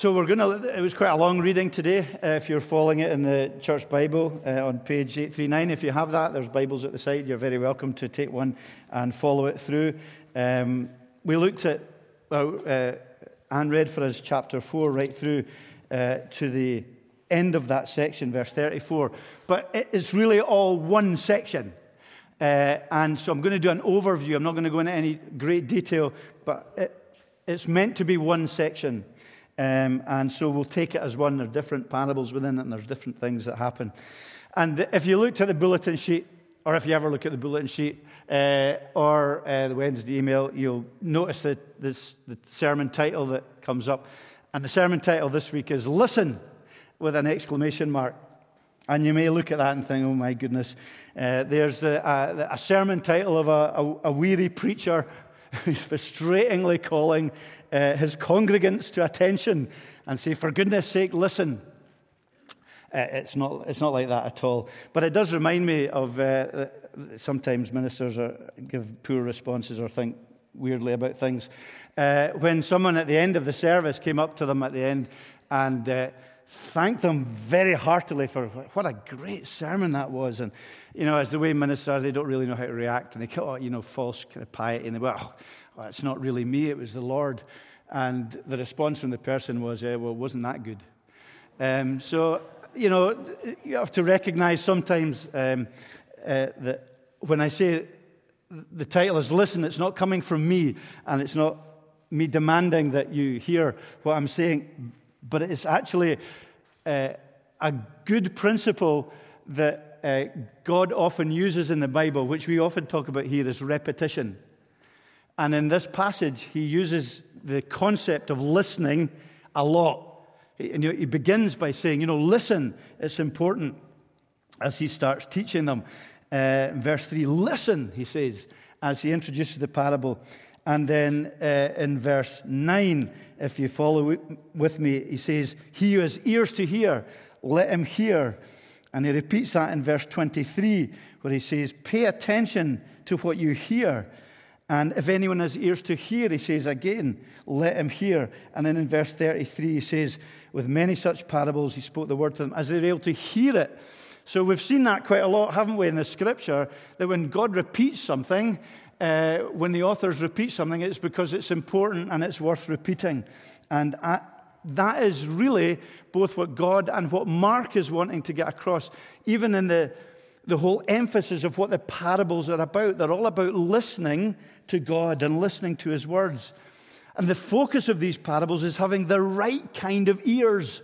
So we're going to, it was quite a long reading today. Uh, if you're following it in the church Bible uh, on page 839, if you have that, there's Bibles at the side. You're very welcome to take one and follow it through. Um, we looked at, well, uh, Anne read for us chapter 4 right through uh, to the end of that section, verse 34. But it's really all one section. Uh, and so I'm going to do an overview. I'm not going to go into any great detail, but it, it's meant to be one section. Um, and so we'll take it as one. There are different parables within it, and there's different things that happen. And if you looked at the bulletin sheet, or if you ever look at the bulletin sheet uh, or uh, the Wednesday email, you'll notice that this, the sermon title that comes up. And the sermon title this week is Listen with an exclamation mark. And you may look at that and think, oh my goodness, uh, there's the, uh, a sermon title of a, a, a weary preacher who's frustratingly calling uh, his congregants to attention and say, for goodness sake, listen. Uh, it's, not, it's not like that at all. But it does remind me of uh, sometimes ministers are, give poor responses or think weirdly about things. Uh, when someone at the end of the service came up to them at the end and uh, thanked them very heartily for what a great sermon that was. And, you know, as the way ministers, they don't really know how to react. And they call it, you know, false kind of piety. And they, well, well, it's not really me, it was the Lord. And the response from the person was, eh, well, wasn't that good? Um, so, you know, you have to recognize sometimes um, uh, that when I say the title is Listen, it's not coming from me, and it's not me demanding that you hear what I'm saying, but it's actually uh, a good principle that uh, God often uses in the Bible, which we often talk about here as repetition. And in this passage, he uses the concept of listening a lot. And he begins by saying, you know, listen, it's important as he starts teaching them. Uh, verse 3, listen, he says, as he introduces the parable. And then uh, in verse 9, if you follow with me, he says, He who has ears to hear, let him hear. And he repeats that in verse 23, where he says, Pay attention to what you hear and if anyone has ears to hear, he says again, let him hear. And then in verse 33, he says, with many such parables, he spoke the word to them as they were able to hear it. So we've seen that quite a lot, haven't we, in the scripture, that when God repeats something, uh, when the authors repeat something, it's because it's important and it's worth repeating. And that is really both what God and what Mark is wanting to get across, even in the the whole emphasis of what the parables are about. They're all about listening to God and listening to His words. And the focus of these parables is having the right kind of ears.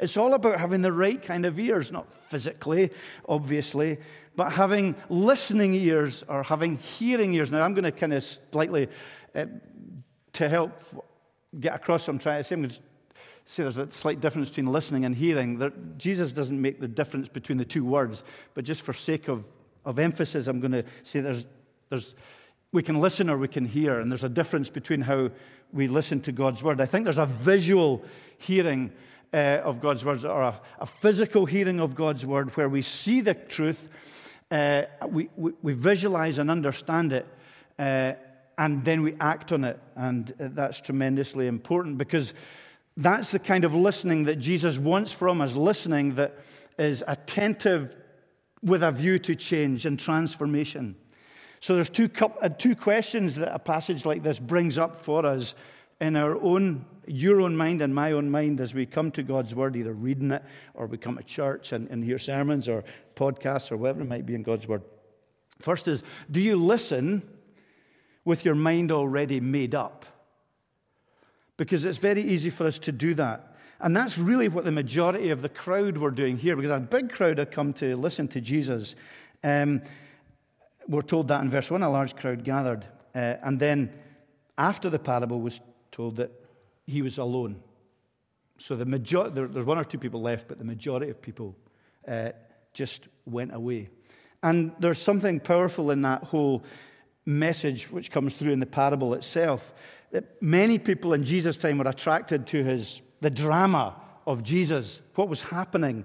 It's all about having the right kind of ears, not physically, obviously, but having listening ears or having hearing ears. Now, I'm going to kind of slightly, uh, to help get across what I'm trying to say, I'm going to See, there's a slight difference between listening and hearing. There, Jesus doesn't make the difference between the two words, but just for sake of, of emphasis, I'm going to say there's, there's, we can listen or we can hear, and there's a difference between how we listen to God's word. I think there's a visual hearing uh, of God's words or a, a, physical hearing of God's word where we see the truth, uh, we, we, we, visualize and understand it, uh, and then we act on it. And uh, that's tremendously important because that's the kind of listening that Jesus wants from us, listening that is attentive with a view to change and transformation. So there's two, uh, two questions that a passage like this brings up for us in our own, your own mind and my own mind as we come to God's Word, either reading it or we come to church and, and hear sermons or podcasts or whatever it might be in God's Word. First is, do you listen with your mind already made up? because it's very easy for us to do that. And that's really what the majority of the crowd were doing here, because a big crowd had come to listen to Jesus. Um, we're told that in verse 1 a large crowd gathered. Uh, and then after the parable was told that he was alone. So the major- there, there's one or two people left, but the majority of people uh, just went away. And there's something powerful in that whole message which comes through in the parable itself that many people in Jesus' time were attracted to his, the drama of Jesus, what was happening.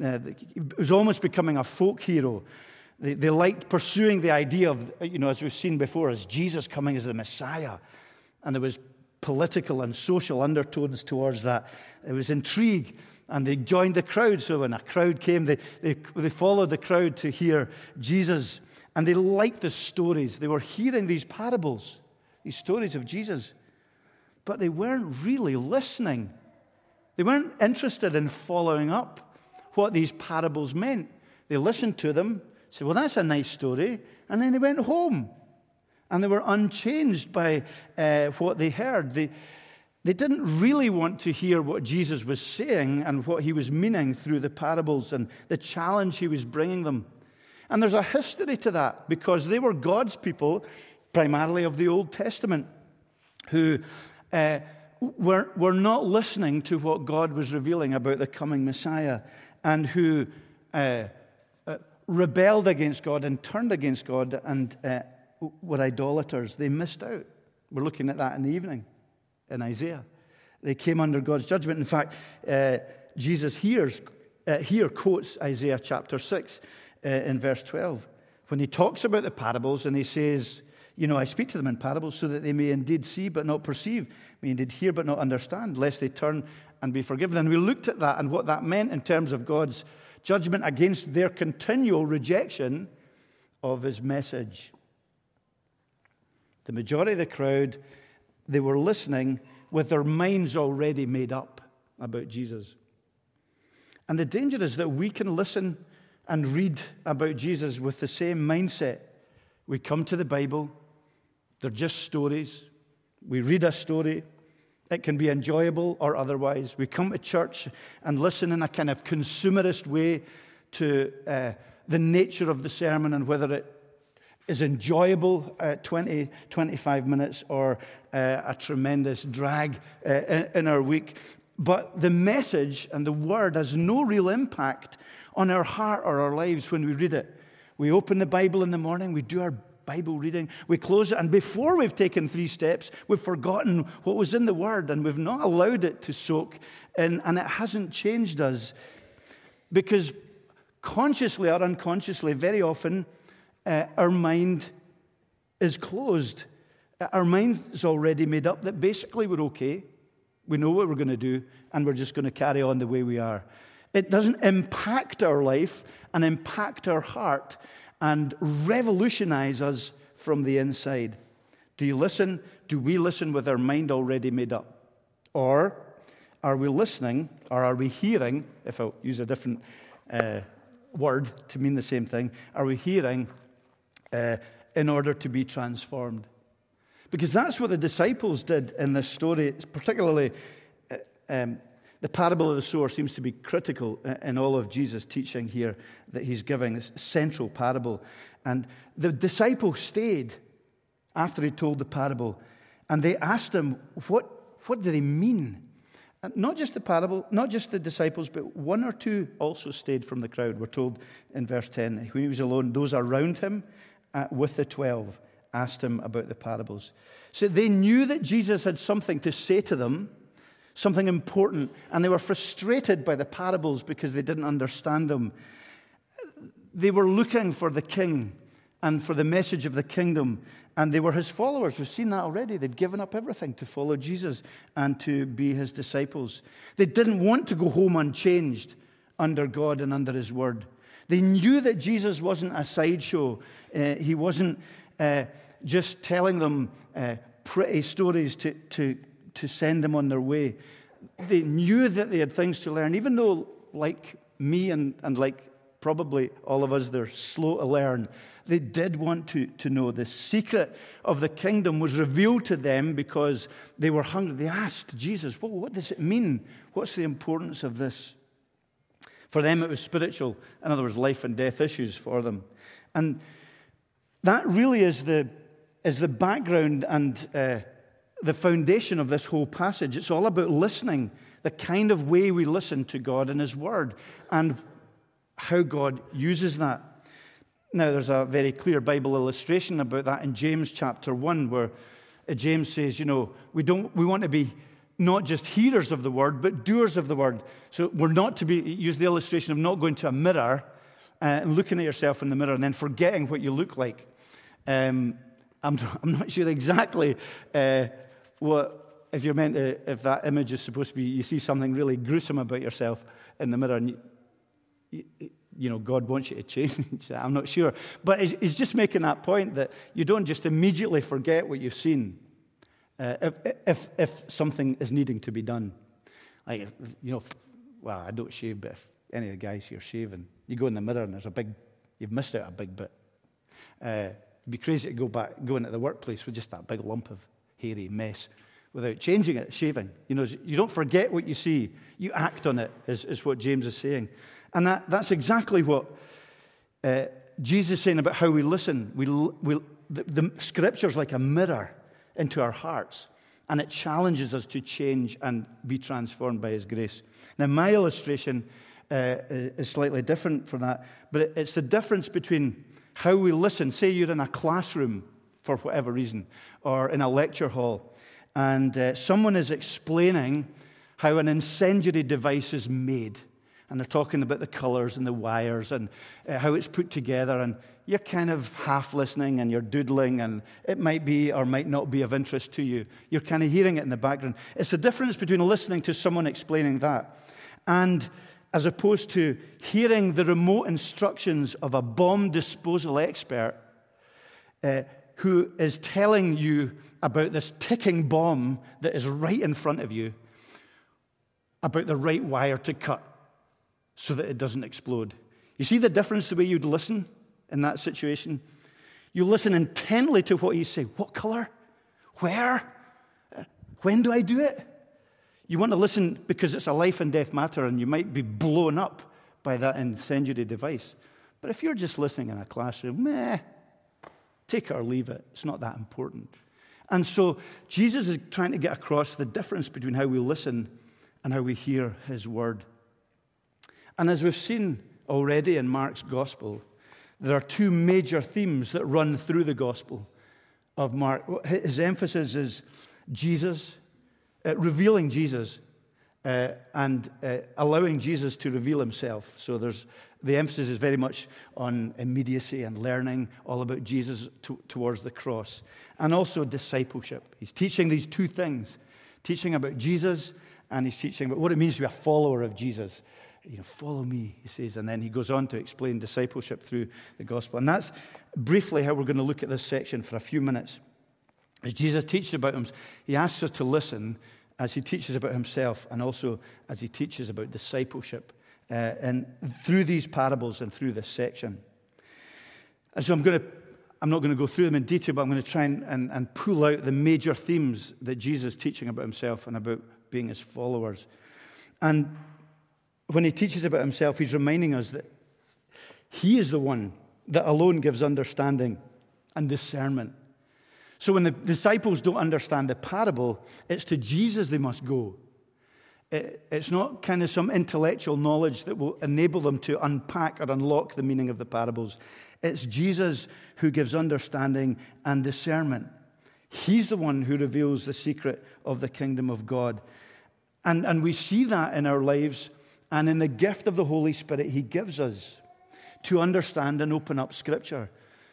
Uh, it was almost becoming a folk hero. They, they liked pursuing the idea of, you know, as we've seen before, as Jesus coming as the Messiah. And there was political and social undertones towards that. It was intrigue, and they joined the crowd. So when a crowd came, they, they, they followed the crowd to hear Jesus. And they liked the stories. They were hearing these parables, these stories of Jesus. But they weren't really listening. They weren't interested in following up what these parables meant. They listened to them, said, Well, that's a nice story. And then they went home. And they were unchanged by uh, what they heard. They, they didn't really want to hear what Jesus was saying and what he was meaning through the parables and the challenge he was bringing them. And there's a history to that because they were God's people, primarily of the Old Testament, who uh, were, were not listening to what God was revealing about the coming Messiah and who uh, uh, rebelled against God and turned against God and uh, were idolaters. They missed out. We're looking at that in the evening in Isaiah. They came under God's judgment. In fact, uh, Jesus hears, uh, here quotes Isaiah chapter 6 uh, in verse 12 when he talks about the parables and he says, You know, I speak to them in parables so that they may indeed see but not perceive, may indeed hear but not understand, lest they turn and be forgiven. And we looked at that and what that meant in terms of God's judgment against their continual rejection of his message. The majority of the crowd they were listening with their minds already made up about Jesus. And the danger is that we can listen and read about Jesus with the same mindset. We come to the Bible, they're just stories. We read a story, it can be enjoyable or otherwise. We come to church and listen in a kind of consumerist way to uh, the nature of the sermon and whether it is enjoyable uh, 20, 25 minutes or uh, a tremendous drag uh, in, in our week. But the message and the word has no real impact on our heart or our lives when we read it. We open the Bible in the morning, we do our Bible reading, we close it, and before we've taken three steps, we've forgotten what was in the Word and we've not allowed it to soak in, and it hasn't changed us. Because consciously or unconsciously, very often, uh, our mind is closed. Our mind is already made up that basically we're okay. We know what we're going to do, and we're just going to carry on the way we are. It doesn't impact our life and impact our heart and revolutionize us from the inside. Do you listen? Do we listen with our mind already made up? Or are we listening, or are we hearing, if I use a different uh, word to mean the same thing, are we hearing uh, in order to be transformed. Because that's what the disciples did in this story, it's particularly uh, um, the parable of the sower seems to be critical in all of Jesus' teaching here that he's giving, this central parable. And the disciples stayed after he told the parable and they asked him, What, what do they mean? And not just the parable, not just the disciples, but one or two also stayed from the crowd. We're told in verse 10 when he was alone, those around him with the 12 asked him about the parables. So they knew that Jesus had something to say to them, something important, and they were frustrated by the parables because they didn't understand them. They were looking for the king and for the message of the kingdom, and they were his followers. We've seen that already. They'd given up everything to follow Jesus and to be his disciples. They didn't want to go home unchanged under God and under his word. They knew that Jesus wasn't a sideshow. Uh, he wasn't uh, just telling them uh, pretty stories to, to, to send them on their way. They knew that they had things to learn, even though, like me and, and like probably all of us, they're slow to learn. They did want to, to know. The secret of the kingdom was revealed to them because they were hungry. They asked Jesus, well, What does it mean? What's the importance of this? For them, it was spiritual. In other words, life and death issues for them. And that really is the, is the background and uh, the foundation of this whole passage. It's all about listening, the kind of way we listen to God and His Word, and how God uses that. Now, there's a very clear Bible illustration about that in James chapter 1, where uh, James says, you know, we, don't, we want to be not just hearers of the word, but doers of the word. So we're not to be, use the illustration of not going to a mirror uh, and looking at yourself in the mirror and then forgetting what you look like. Um, I'm, I'm, not sure exactly uh, what, if you're meant to, if that image is supposed to be, you see something really gruesome about yourself in the mirror, and you, you, you know, God wants you to change. I'm not sure. But he's just making that point that you don't just immediately forget what you've seen uh, if, if, if something is needing to be done. Like, you know, well, I don't shave, but if any of the guys here shaving, you go in the mirror and there's a big, you've missed out a big bit. Uh, it'd be crazy to go back, go into the workplace with just that big lump of hairy mess without changing it, shaving. You know, you don't forget what you see, you act on it, is, is what James is saying. And that, that's exactly what uh, Jesus is saying about how we listen. We, we, the, the scripture's like a mirror into our hearts, and it challenges us to change and be transformed by His grace. Now, my illustration uh, is slightly different from that, but it's the difference between how we listen. Say you're in a classroom for whatever reason, or in a lecture hall, and uh, someone is explaining how an incendiary device is made and they're talking about the colors and the wires and uh, how it's put together. And you're kind of half listening and you're doodling, and it might be or might not be of interest to you. You're kind of hearing it in the background. It's the difference between listening to someone explaining that and as opposed to hearing the remote instructions of a bomb disposal expert uh, who is telling you about this ticking bomb that is right in front of you, about the right wire to cut so that it doesn't explode. You see the difference the way you'd listen in that situation? You listen intently to what you say. What color? Where? When do I do it? You want to listen because it's a life and death matter and you might be blown up by that incendiary device. But if you're just listening in a classroom, meh, take it or leave it. It's not that important. And so Jesus is trying to get across the difference between how we listen and how we hear his word. And as we've seen already in Mark's gospel, there are two major themes that run through the gospel of Mark. His emphasis is Jesus, uh, revealing Jesus, uh, and uh, allowing Jesus to reveal himself. So there's the emphasis is very much on immediacy and learning all about Jesus to, towards the cross, and also discipleship. He's teaching these two things teaching about Jesus, and he's teaching about what it means to be a follower of Jesus you know, follow me, he says. And then he goes on to explain discipleship through the gospel. And that's briefly how we're going to look at this section for a few minutes. As Jesus teaches about him, he asks us to listen as he teaches about himself and also as he teaches about discipleship uh, and through these parables and through this section. And so I'm going to I'm not going to go through them in detail, but I'm going to try and, and, and pull out the major themes that Jesus is teaching about himself and about being his followers. And when he teaches about himself, he's reminding us that he is the one that alone gives understanding and discernment. So when the disciples don't understand the parable, it's to Jesus they must go. It's not kind of some intellectual knowledge that will enable them to unpack or unlock the meaning of the parables. It's Jesus who gives understanding and discernment. He's the one who reveals the secret of the kingdom of God. And, and we see that in our lives and in the gift of the Holy Spirit He gives us to understand and open up Scripture.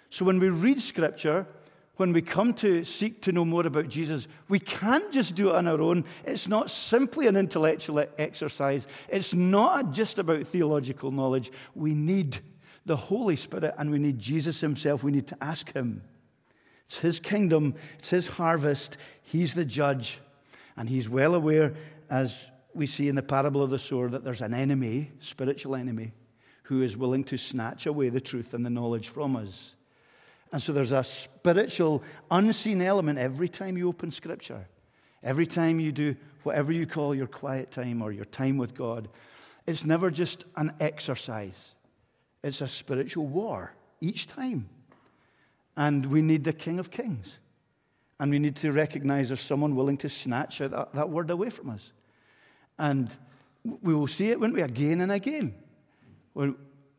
So when we read Scripture, when we come to seek to know more about Jesus, we can't just do it on our own. It's not simply an intellectual exercise, it's not just about theological knowledge. We need the Holy Spirit and we need Jesus Himself. We need to ask Him. It's His kingdom, it's His harvest. He's the judge, and He's well aware, as we see in the parable of the sower that there's an enemy, spiritual enemy, who is willing to snatch away the truth and the knowledge from us. And so there's a spiritual, unseen element every time you open Scripture. Every time you do whatever you call your quiet time or your time with God, it's never just an exercise, it's a spiritual war each time. And we need the King of Kings. And we need to recognize there's someone willing to snatch that, that word away from us. And we will see it, won't we, again and again. When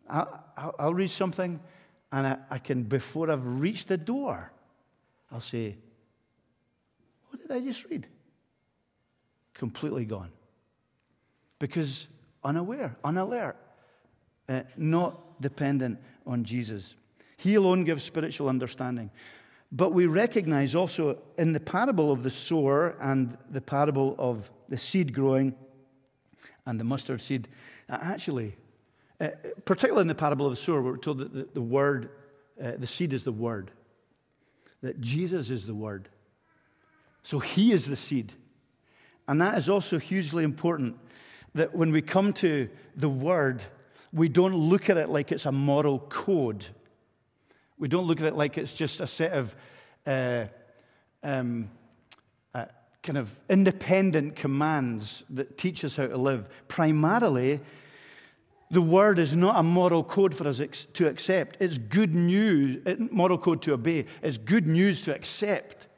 I'll, I'll read something, and I, I can, before I've reached the door, I'll say, What did I just read? Completely gone. Because unaware, unalert, uh, not dependent on Jesus. He alone gives spiritual understanding. But we recognize also in the parable of the sower and the parable of the seed growing and the mustard seed, actually, uh, particularly in the parable of the sower, we're told that the, the word, uh, the seed is the word, that Jesus is the word. So he is the seed. And that is also hugely important that when we come to the word, we don't look at it like it's a moral code we don't look at it like it's just a set of uh, um, uh, kind of independent commands that teach us how to live. Primarily, the word is not a moral code for us to accept. It's good news, moral code to obey. It's good news to accept.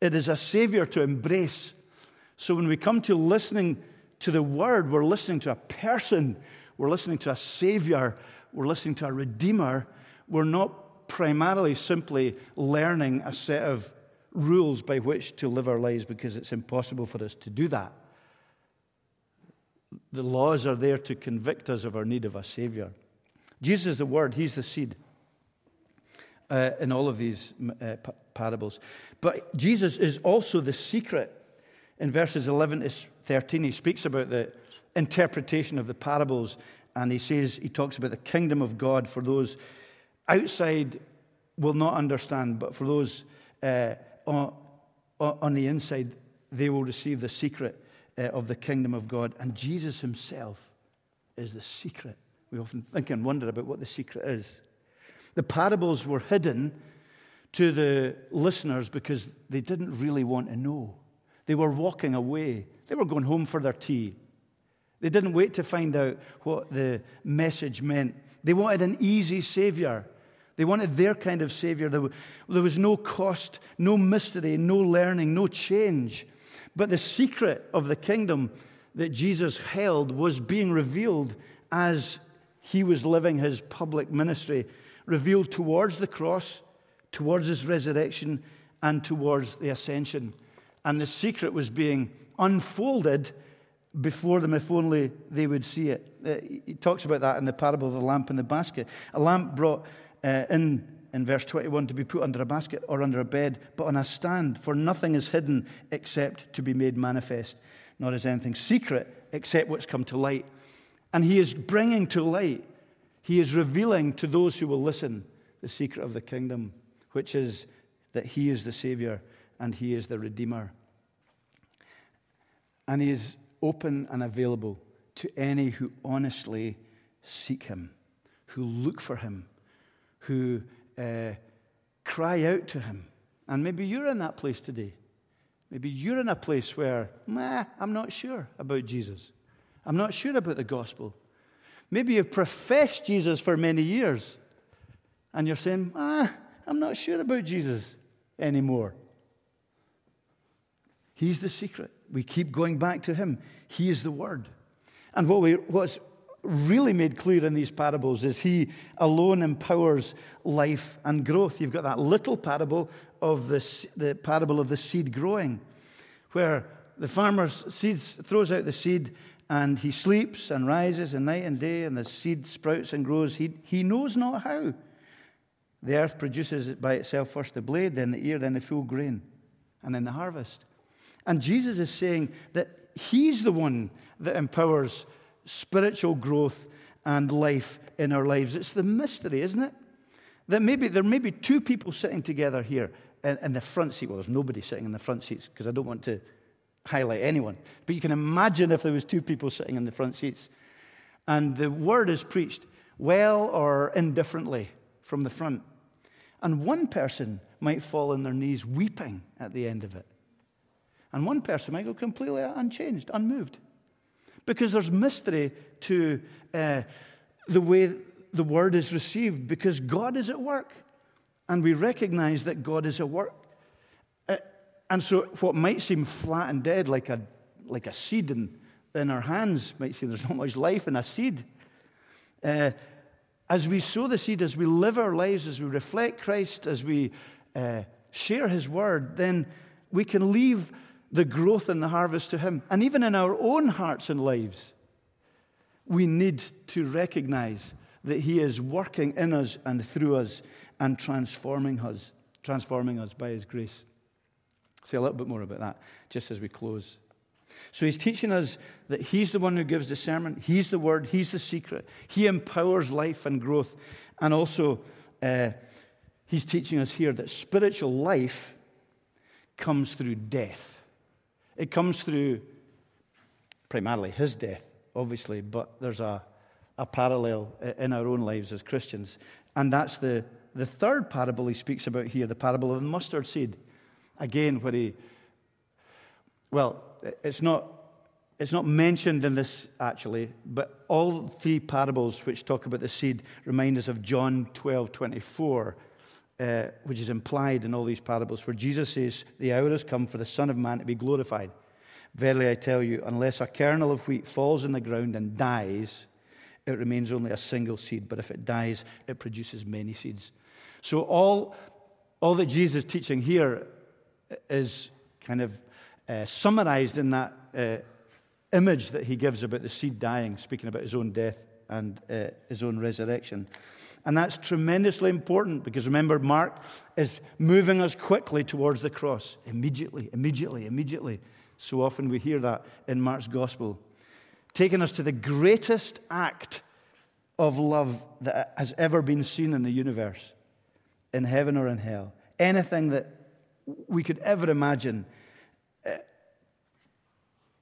It is a savior to embrace. So when we come to listening to the word, we're listening to a person, we're listening to a savior, we're listening to a redeemer. We're not primarily simply learning a set of rules by which to live our lives because it's impossible for us to do that. The laws are there to convict us of our need of a Savior. Jesus is the Word, He's the seed uh, in all of these uh, parables. But Jesus is also the secret. In verses 11 to 13, he speaks about the interpretation of the parables and he says, he talks about the kingdom of God for those outside will not understand, but for those uh, on, on, the inside, they will receive the secret uh, of the kingdom of God. And Jesus himself is the secret. We often think and wonder about what the secret is. The parables were hidden to the listeners because they didn't really want to know. They were walking away, they were going home for their tea. They didn't wait to find out what the message meant. They wanted an easy Savior they wanted their kind of Savior. There was no cost, no mystery, no learning, no change. But the secret of the kingdom that Jesus held was being revealed as he was living his public ministry, revealed towards the cross, towards his resurrection, and towards the ascension. And the secret was being unfolded before them if only they would see it. Uh, he talks about that in the parable of the lamp and the basket. A lamp brought uh, in, in verse 21 to be put under a basket or under a bed, but on a stand, for nothing is hidden except to be made manifest, nor is anything secret except what's come to light. And he is bringing to light, he is revealing to those who will listen the secret of the kingdom, which is that he is the Savior and he is the Redeemer. And he is open and available to any who honestly seek him, who look for him, who uh, cry out to Him. And maybe you're in that place today. Maybe you're in a place where, nah, I'm not sure about Jesus. I'm not sure about the gospel. Maybe you've professed Jesus for many years and you're saying, ah, I'm not sure about Jesus anymore. He's the secret. We keep going back to him. He is the word. And what we, what's really made clear in these parables is he alone empowers life and growth. You've got that little parable of the, the parable of the seed growing, where the farmer seeds, throws out the seed and he sleeps and rises and night and day, and the seed sprouts and grows. He, he knows not how. The earth produces by itself first the blade, then the ear, then the full grain, and then the harvest. And Jesus is saying that he's the one that empowers spiritual growth and life in our lives. It's the mystery, isn't it? That maybe there may be two people sitting together here in, in the front seat. Well, there's nobody sitting in the front seats because I don't want to highlight anyone. But you can imagine if there was two people sitting in the front seats and the word is preached well or indifferently from the front. And one person might fall on their knees weeping at the end of it. And one person might go completely unchanged, unmoved because there's mystery to uh, the way the word is received because God is at work. And we recognize that God is at work. Uh, and so, what might seem flat and dead, like a, like a seed in, in our hands, might seem there's not much life in a seed. Uh, as we sow the seed, as we live our lives, as we reflect Christ, as we uh, share His word, then we can leave the growth and the harvest to Him. And even in our own hearts and lives, we need to recognize that He is working in us and through us and transforming us. transforming us by his grace. Say a little bit more about that just as we close. So he's teaching us that he's the one who gives discernment, he's the word, he's the secret. He empowers life and growth. And also, uh, he's teaching us here that spiritual life comes through death. It comes through primarily his death, obviously, but there's a, a parallel in our own lives as Christians. And that's the, the third parable he speaks about here the parable of the mustard seed. Again, where he, well, it's not, it's not mentioned in this actually, but all three parables which talk about the seed remind us of John 12 24, uh, which is implied in all these parables, where Jesus says, The hour has come for the Son of Man to be glorified. Verily I tell you, unless a kernel of wheat falls in the ground and dies, it remains only a single seed, but if it dies, it produces many seeds. So, all, all that Jesus is teaching here is kind of uh, summarized in that uh, image that he gives about the seed dying, speaking about his own death and uh, his own resurrection. And that's tremendously important because remember, Mark is moving us quickly towards the cross. Immediately, immediately, immediately. So often we hear that in Mark's gospel. Taking us to the greatest act of love that has ever been seen in the universe, in heaven or in hell. Anything that we could ever imagine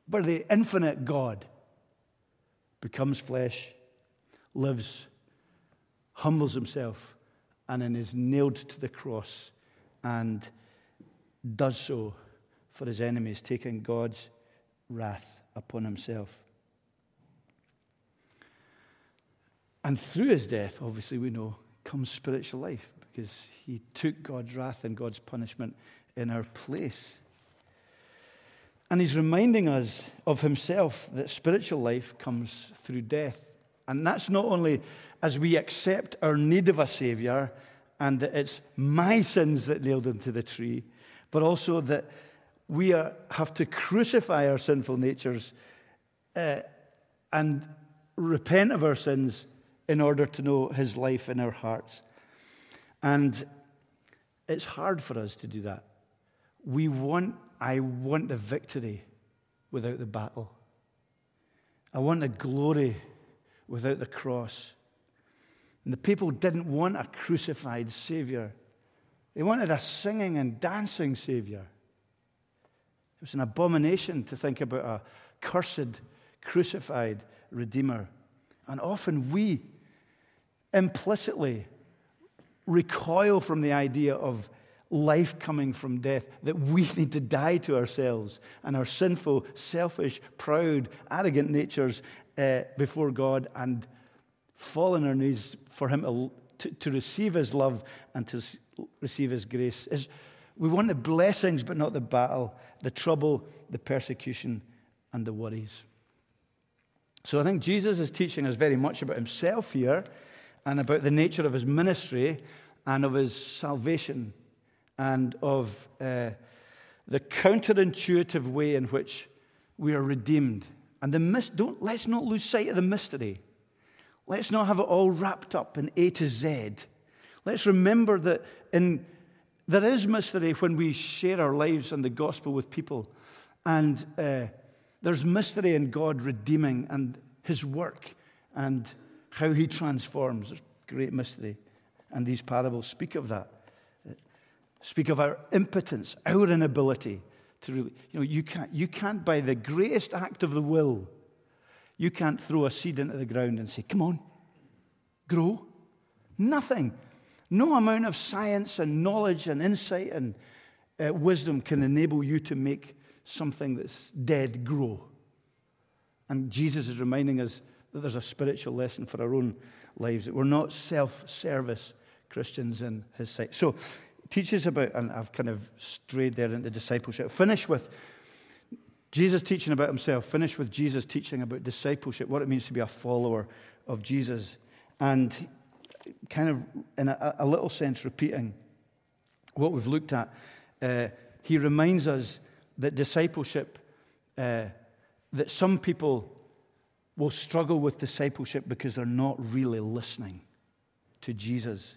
where the infinite God becomes flesh, lives, humbles himself, and then is nailed to the cross and does so for his enemies, taking God's wrath upon himself. And through his death, obviously, we know, comes spiritual life because he took God's wrath and God's punishment in our place. And he's reminding us of himself that spiritual life comes through death. And that's not only as we accept our need of a Savior and that it's my sins that nailed him to the tree, but also that we are, have to crucify our sinful natures uh, and repent of our sins in order to know his life in our hearts. And it's hard for us to do that. We want I want the victory without the battle. I want the glory without the cross. And the people didn't want a crucified Savior, they wanted a singing and dancing Savior. It was an abomination to think about a cursed, crucified Redeemer. And often we implicitly recoil from the idea of life coming from death, that we need to die to ourselves and our sinful, selfish, proud, arrogant natures uh, before God and fall on our knees for Him to, to receive His love and to receive His grace. Is we want the blessings, but not the battle, the trouble, the persecution, and the worries. So I think Jesus is teaching us very much about Himself here and about the nature of His ministry and of His salvation and of uh, the counterintuitive way in which we are redeemed. And the mis- don't, let's not lose sight of the mystery. Let's not have it all wrapped up in A to Z. Let's remember that in, there is mystery when we share our lives and the gospel with people. And uh, there's mystery in God redeeming and his work and how he transforms. There's great mystery. And these parables speak of that speak of our impotence, our inability to really, you know, you can't, you can't, by the greatest act of the will, you can't throw a seed into the ground and say, come on, grow. Nothing. No amount of science and knowledge and insight and uh, wisdom can enable you to make something that's dead grow. And Jesus is reminding us that there's a spiritual lesson for our own lives, that we're not self service Christians in his sight. So teaches about, and I've kind of strayed there into discipleship. Finish with Jesus teaching about himself. Finish with Jesus teaching about discipleship, what it means to be a follower of Jesus. And kind of, in a, a little sense, repeating what we've looked at, uh, he reminds us that discipleship, uh, that some people will struggle with discipleship because they're not really listening to Jesus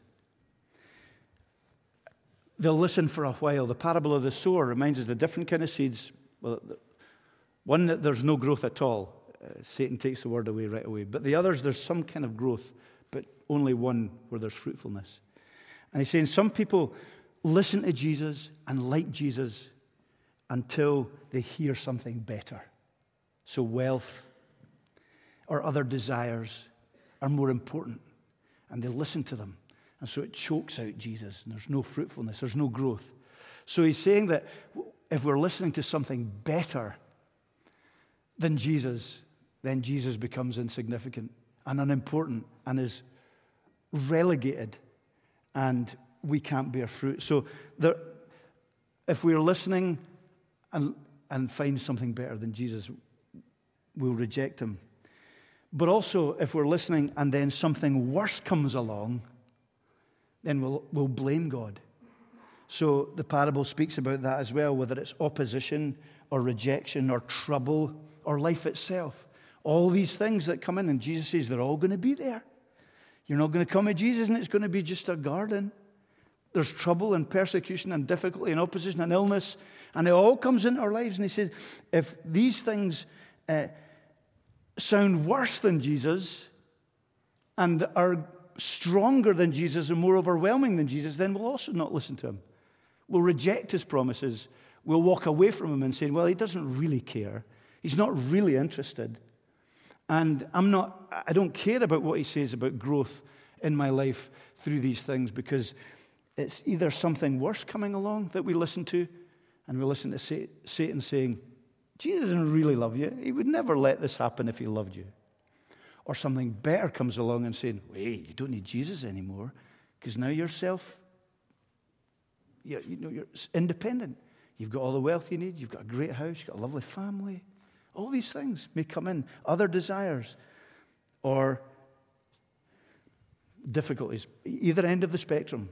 they'll listen for a while. The parable of the sower reminds us the different kind of seeds. Well, one that there's no growth at all. Uh, Satan takes the word away right away. But the others, there's some kind of growth, but only one where there's fruitfulness. And he's saying some people listen to Jesus and like Jesus until they hear something better. So wealth or other desires are more important, and they listen to them. And so it chokes out Jesus, and there's no fruitfulness, there's no growth. So he's saying that if we're listening to something better than Jesus, then Jesus becomes insignificant and unimportant and is relegated, and we can't bear fruit. So there, if we're listening and, and find something better than Jesus, we'll reject him. But also, if we're listening and then something worse comes along, then we'll, we'll blame God. So the parable speaks about that as well, whether it's opposition or rejection or trouble or life itself. All these things that come in, and Jesus says they're all going to be there. You're not going to come to Jesus and it's going to be just a garden. There's trouble and persecution and difficulty and opposition and illness, and it all comes into our lives. And he says, if these things uh, sound worse than Jesus and are stronger than Jesus and more overwhelming than Jesus, then we'll also not listen to him. We'll reject his promises. We'll walk away from him and say, well, he doesn't really care. He's not really interested. And I'm not, I don't care about what he says about growth in my life through these things because it's either something worse coming along that we listen to, and we listen to Satan saying, Jesus doesn't really love you. He would never let this happen if he loved you. Or something better comes along and saying, wait, you don't need Jesus anymore because now you're self, you're, you know, you're independent. You've got all the wealth you need. You've got a great house. You've got a lovely family. All these things may come in. Other desires or difficulties. Either end of the spectrum.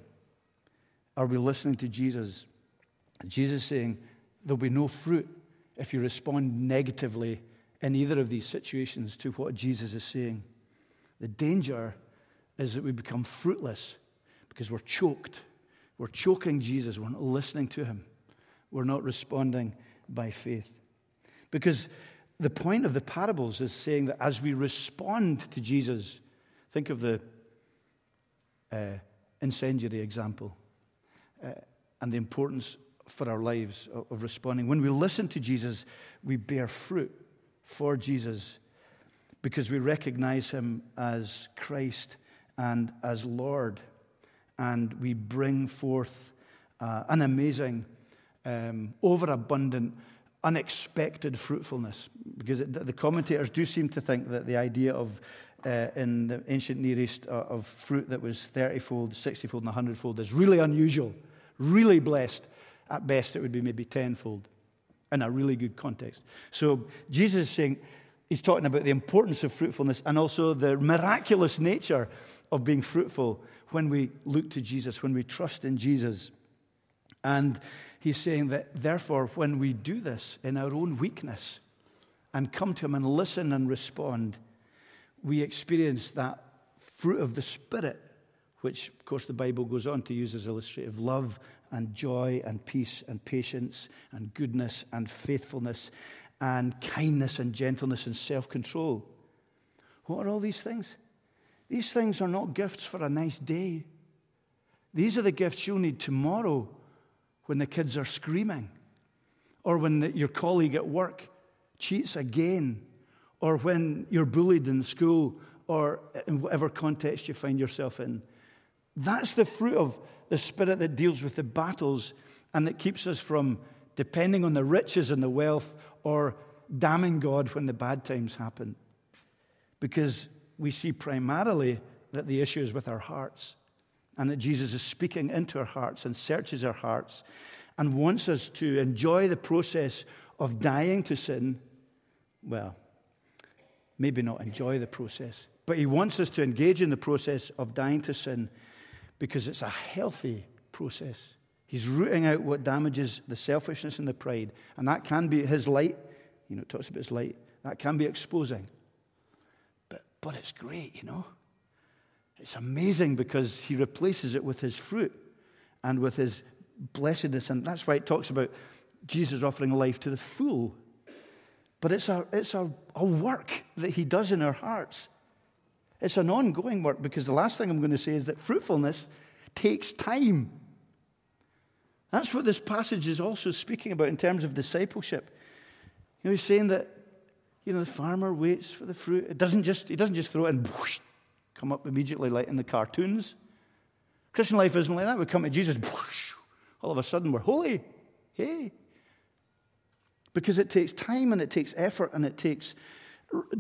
Are we listening to Jesus? Jesus saying, There'll be no fruit if you respond negatively in either of these situations to what Jesus is saying. The danger is that we become fruitless because we're choked. We're choking Jesus. We're not listening to him. We're not responding by faith. Because the point of the parables is saying that as we respond to Jesus, think of the uh, incendiary example uh, and the importance for our lives of, of responding. When we listen to Jesus, we bear fruit for Jesus because we recognize him as Christ and as Lord. And we bring forth uh, an amazing, um, overabundant, unexpected fruitfulness. Because it, the commentators do seem to think that the idea of, uh, in the ancient Near East, uh, of fruit that was 30 fold, 60 fold, and 100 fold is really unusual, really blessed. At best, it would be maybe tenfold in a really good context. So Jesus is saying, he's talking about the importance of fruitfulness and also the miraculous nature of being fruitful when we look to Jesus, when we trust in Jesus. And he's saying that, therefore, when we do this in our own weakness and come to him and listen and respond, we experience that fruit of the Spirit, which, of course, the Bible goes on to use as illustrative love and joy and peace and patience and goodness and faithfulness and kindness and gentleness and self control. What are all these things? These things are not gifts for a nice day. These are the gifts you'll need tomorrow when the kids are screaming, or when the, your colleague at work cheats again, or when you're bullied in school, or in whatever context you find yourself in. That's the fruit of the spirit that deals with the battles and that keeps us from depending on the riches and the wealth or damning God when the bad times happen. Because we see primarily that the issue is with our hearts and that Jesus is speaking into our hearts and searches our hearts and wants us to enjoy the process of dying to sin. Well, maybe not enjoy the process, but he wants us to engage in the process of dying to sin because it's a healthy process. He's rooting out what damages the selfishness and the pride. And that can be his light. You know, it talks about his light. That can be exposing. But, but it's great, you know. It's amazing because he replaces it with his fruit and with his blessedness. And that's why it talks about Jesus offering life to the full. But it's a, it's a, a work that he does in our hearts. It's an ongoing work because the last thing I'm going to say is that fruitfulness takes time. That's what this passage is also speaking about in terms of discipleship. You know, he's saying that, you know, the farmer waits for the fruit. It doesn't just, he doesn't just throw it and whoosh, come up immediately like in the cartoons. Christian life isn't like that. We come to Jesus, whoosh, all of a sudden we're holy. Hey. Because it takes time and it takes effort and it takes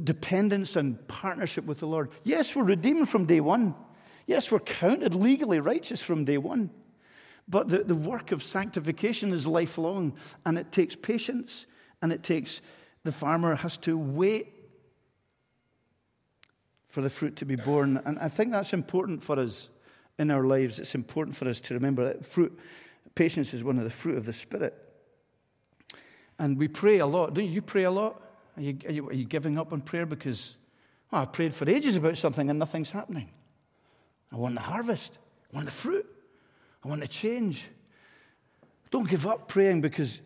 dependence and partnership with the Lord. Yes, we're redeemed from day one. Yes, we're counted legally righteous from day one. But the, the work of sanctification is lifelong and it takes patience and it takes, the farmer has to wait for the fruit to be born. And I think that's important for us in our lives. It's important for us to remember that fruit, patience is one of the fruit of the Spirit. And we pray a lot. Don't you? You pray a lot? Are you, are you, are you giving up on prayer because, well, I prayed for ages about something and nothing's happening? I want the harvest. I want the fruit. I want to change. Don't give up praying because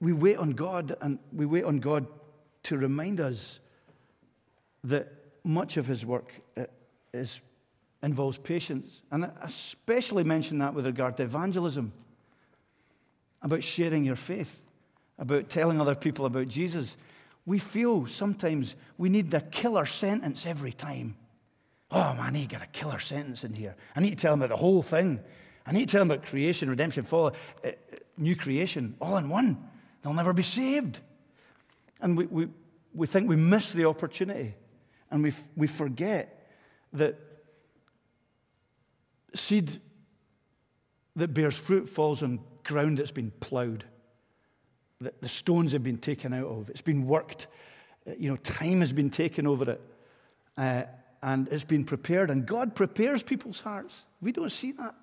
we wait on God and we wait on God to remind us that much of His work uh, is, involves patience. And I especially mention that with regard to evangelism, about sharing your faith, about telling other people about Jesus. We feel sometimes we need the killer sentence every time. Oh man, I need to get a killer sentence in here. I need to tell them about the whole thing. I need to tell them about creation, redemption, fall, uh, new creation, all in one. They'll never be saved. And we, we, we think we miss the opportunity. And we, we forget that seed that bears fruit falls on ground that's been ploughed, that the stones have been taken out of, it's been worked, uh, you know, time has been taken over it, uh, and it's been prepared. And God prepares people's hearts. We don't see that.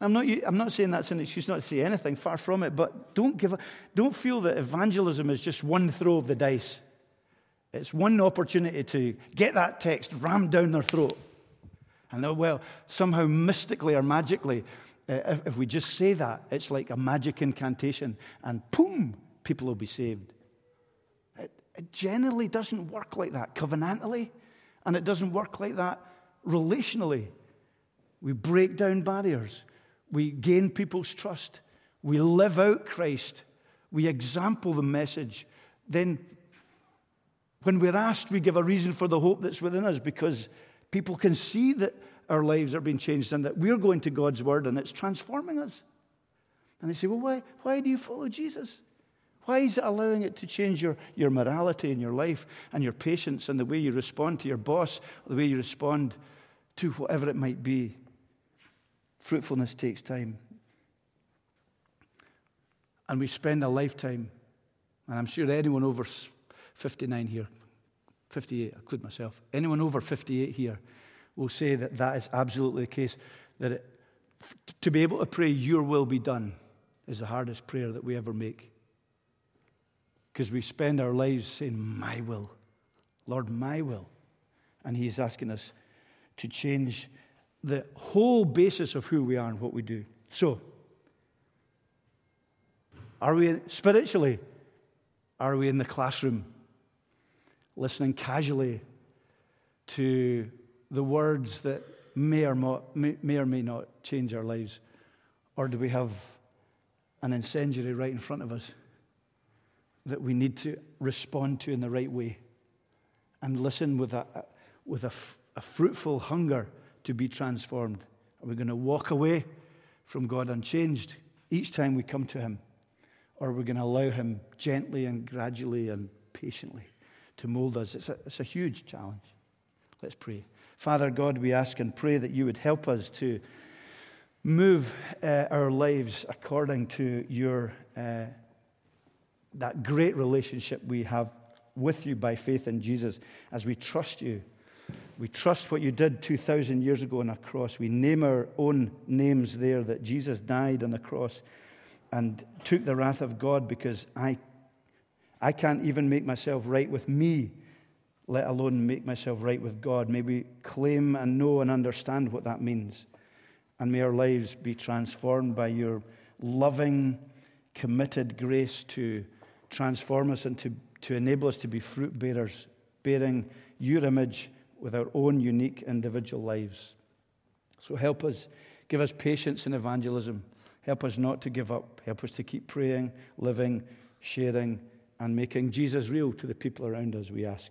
I'm not, I'm not saying that's an excuse not to say anything, far from it, but don't, give, don't feel that evangelism is just one throw of the dice. It's one opportunity to get that text rammed down their throat. And oh, well, somehow mystically or magically, uh, if, if we just say that, it's like a magic incantation, and boom, people will be saved. It, it generally doesn't work like that covenantally, and it doesn't work like that relationally. We break down barriers. We gain people's trust. We live out Christ. We example the message. Then, when we're asked, we give a reason for the hope that's within us because people can see that our lives are being changed and that we're going to God's word and it's transforming us. And they say, Well, why, why do you follow Jesus? Why is it allowing it to change your, your morality and your life and your patience and the way you respond to your boss, the way you respond to whatever it might be? Fruitfulness takes time. And we spend a lifetime, and I'm sure anyone over 59 here, 58, I include myself, anyone over 58 here will say that that is absolutely the case. That it, to be able to pray, Your will be done, is the hardest prayer that we ever make. Because we spend our lives saying, My will, Lord, my will. And He's asking us to change the whole basis of who we are and what we do. So, are we spiritually? Are we in the classroom listening casually to the words that may or, may, may or may not change our lives? Or do we have an incendiary right in front of us that we need to respond to in the right way and listen with a, with a, a fruitful hunger to be transformed? Are we going to walk away from God unchanged each time we come to Him? Or are we going to allow Him gently and gradually and patiently to mold us? It's a, it's a huge challenge. Let's pray. Father God, we ask and pray that you would help us to move uh, our lives according to your uh, that great relationship we have with you by faith in Jesus as we trust you we trust what you did 2,000 years ago on a cross. We name our own names there that Jesus died on the cross and took the wrath of God because I, I can't even make myself right with me, let alone make myself right with God. May we claim and know and understand what that means. And may our lives be transformed by your loving, committed grace to transform us and to, to enable us to be fruit bearers, bearing your image with our own unique individual lives. So help us, give us patience in evangelism. Help us not to give up. Help us to keep praying, living, sharing, and making Jesus real to the people around us, we ask.